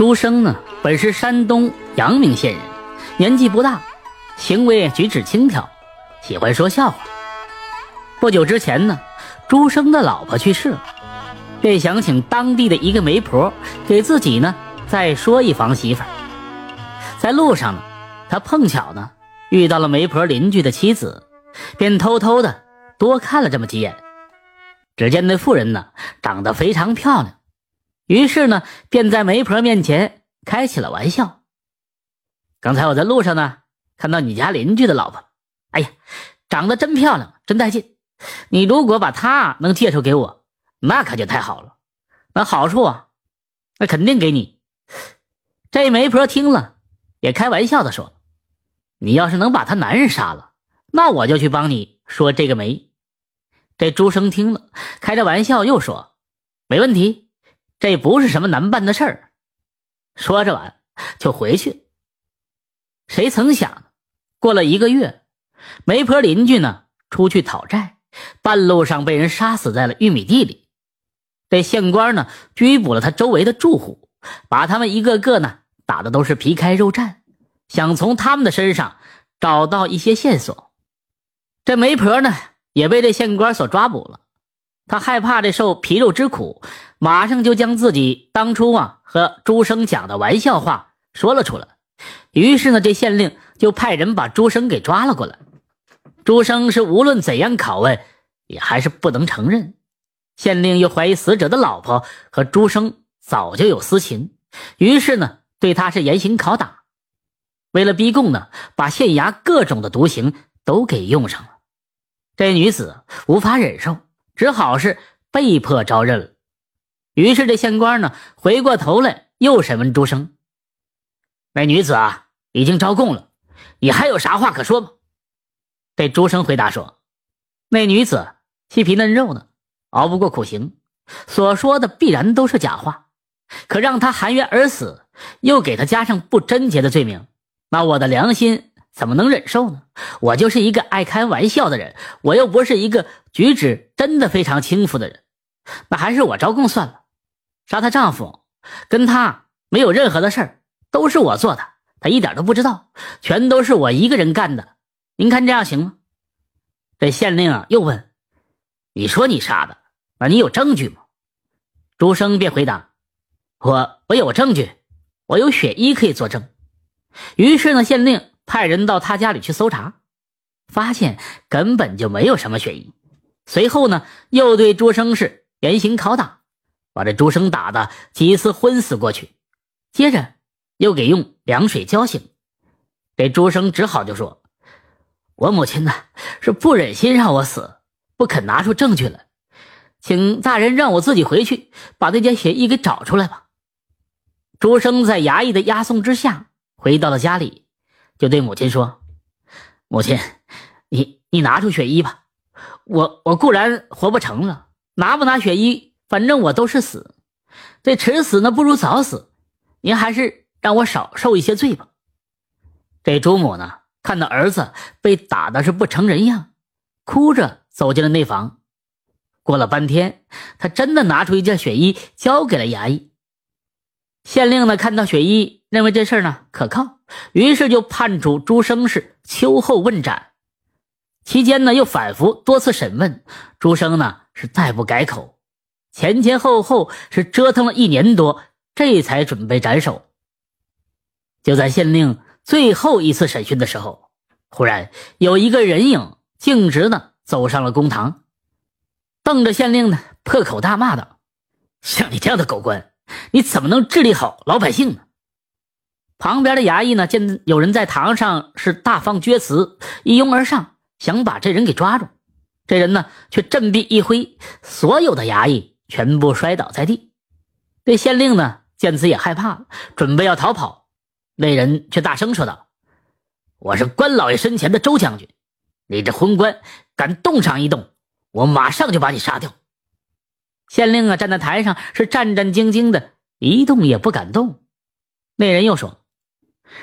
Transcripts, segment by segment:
朱生呢，本是山东阳明县人，年纪不大，行为举止轻佻，喜欢说笑话。不久之前呢，朱生的老婆去世了，便想请当地的一个媒婆给自己呢再说一房媳妇。在路上呢，他碰巧呢遇到了媒婆邻居的妻子，便偷偷的多看了这么几眼。只见那妇人呢长得非常漂亮。于是呢，便在媒婆面前开起了玩笑。刚才我在路上呢，看到你家邻居的老婆，哎呀，长得真漂亮，真带劲。你如果把她能介绍给我，那可就太好了。那好处啊，那肯定给你。这媒婆听了，也开玩笑的说：“你要是能把他男人杀了，那我就去帮你说这个媒。”这朱生听了，开着玩笑又说：“没问题。”这不是什么难办的事儿，说着完就回去。谁曾想，过了一个月，媒婆邻居呢出去讨债，半路上被人杀死在了玉米地里。这县官呢拘捕了他周围的住户，把他们一个个呢打的都是皮开肉绽，想从他们的身上找到一些线索。这媒婆呢也被这县官所抓捕了。他害怕这受皮肉之苦，马上就将自己当初啊和朱生讲的玩笑话说了出来。于是呢，这县令就派人把朱生给抓了过来。朱生是无论怎样拷问，也还是不能承认。县令又怀疑死者的老婆和朱生早就有私情，于是呢，对他是严刑拷打。为了逼供呢，把县衙各种的毒刑都给用上了。这女子无法忍受。只好是被迫招认了。于是这县官呢，回过头来又审问朱生：“那女子啊，已经招供了，你还有啥话可说吗？”这朱生回答说：“那女子细皮嫩肉的，熬不过苦刑，所说的必然都是假话。可让她含冤而死，又给她加上不贞洁的罪名，那我的良心……”怎么能忍受呢？我就是一个爱开玩笑的人，我又不是一个举止真的非常轻浮的人。那还是我招供算了。杀她丈夫，跟她没有任何的事儿，都是我做的，她一点都不知道，全都是我一个人干的。您看这样行吗？这县令啊又问：“你说你杀的，那你有证据吗？”朱生便回答：“我我有证据，我有血衣可以作证。”于是呢，县令。派人到他家里去搜查，发现根本就没有什么血衣。随后呢，又对朱生是严刑拷打，把这朱生打的几次昏死过去。接着又给用凉水浇醒。这朱生只好就说：“我母亲呢是不忍心让我死，不肯拿出证据来，请大人让我自己回去把那件血衣给找出来吧。”朱生在衙役的押送之下回到了家里。就对母亲说：“母亲，你你拿出血衣吧，我我固然活不成了，拿不拿血衣，反正我都是死。这迟死呢不如早死，您还是让我少受一些罪吧。”这朱母呢，看到儿子被打的是不成人样，哭着走进了内房。过了半天，他真的拿出一件血衣交给了衙役。县令呢，看到血衣，认为这事儿呢可靠。于是就判处朱生是秋后问斩，期间呢又反复多次审问，朱生呢是再不改口，前前后后是折腾了一年多，这才准备斩首。就在县令最后一次审讯的时候，忽然有一个人影径直的走上了公堂，瞪着县令呢，破口大骂道：“像你这样的狗官，你怎么能治理好老百姓呢？”旁边的衙役呢，见有人在堂上是大放厥词，一拥而上，想把这人给抓住。这人呢，却振臂一挥，所有的衙役全部摔倒在地。这县令呢，见此也害怕了，准备要逃跑。那人却大声说道：“我是关老爷身前的周将军，你这昏官敢动上一动，我马上就把你杀掉。”县令啊，站在台上是战战兢兢的，一动也不敢动。那人又说。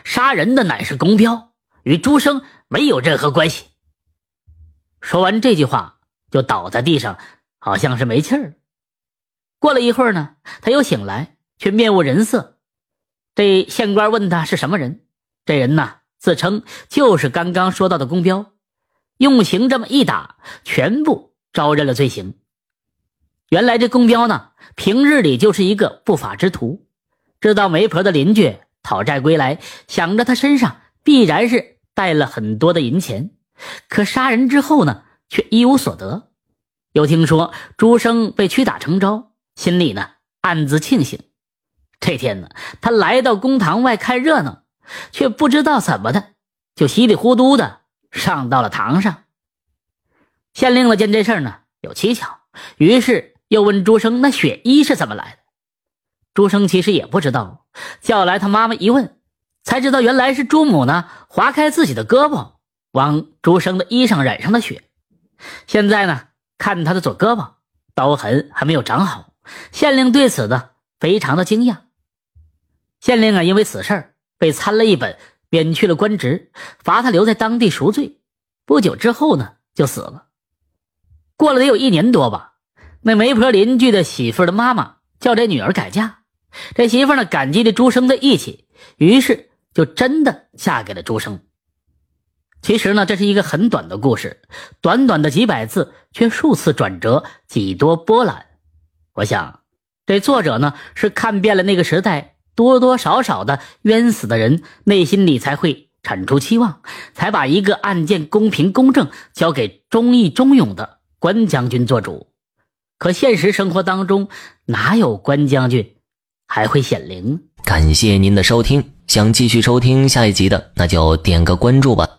杀人的乃是公彪，与朱生没有任何关系。说完这句话，就倒在地上，好像是没气儿。过了一会儿呢，他又醒来，却面无人色。这县官问他是什么人，这人呢自称就是刚刚说到的公彪，用刑这么一打，全部招认了罪行。原来这公彪呢，平日里就是一个不法之徒，知道媒婆的邻居讨债归来，想着他身上必然是带了很多的银钱，可杀人之后呢，却一无所得。又听说朱生被屈打成招，心里呢暗自庆幸。这天呢，他来到公堂外看热闹，却不知道怎么的，就稀里糊涂的上到了堂上。县令呢见这事儿呢有蹊跷，于是。又问朱生：“那血衣是怎么来的？”朱生其实也不知道，叫来他妈妈一问，才知道原来是朱母呢划开自己的胳膊，往朱生的衣裳染上了血。现在呢，看他的左胳膊刀痕还没有长好，县令对此呢非常的惊讶。县令啊，因为此事被参了一本，免去了官职，罚他留在当地赎罪。不久之后呢，就死了。过了得有一年多吧。那媒婆邻居的媳妇的妈妈叫这女儿改嫁，这媳妇呢感激这朱生的义气，于是就真的嫁给了朱生。其实呢，这是一个很短的故事，短短的几百字，却数次转折，几多波澜。我想，这作者呢是看遍了那个时代多多少少的冤死的人，内心里才会产出期望，才把一个案件公平公正交给忠义忠勇的关将军做主。可现实生活当中，哪有关将军还会显灵？感谢您的收听，想继续收听下一集的，那就点个关注吧。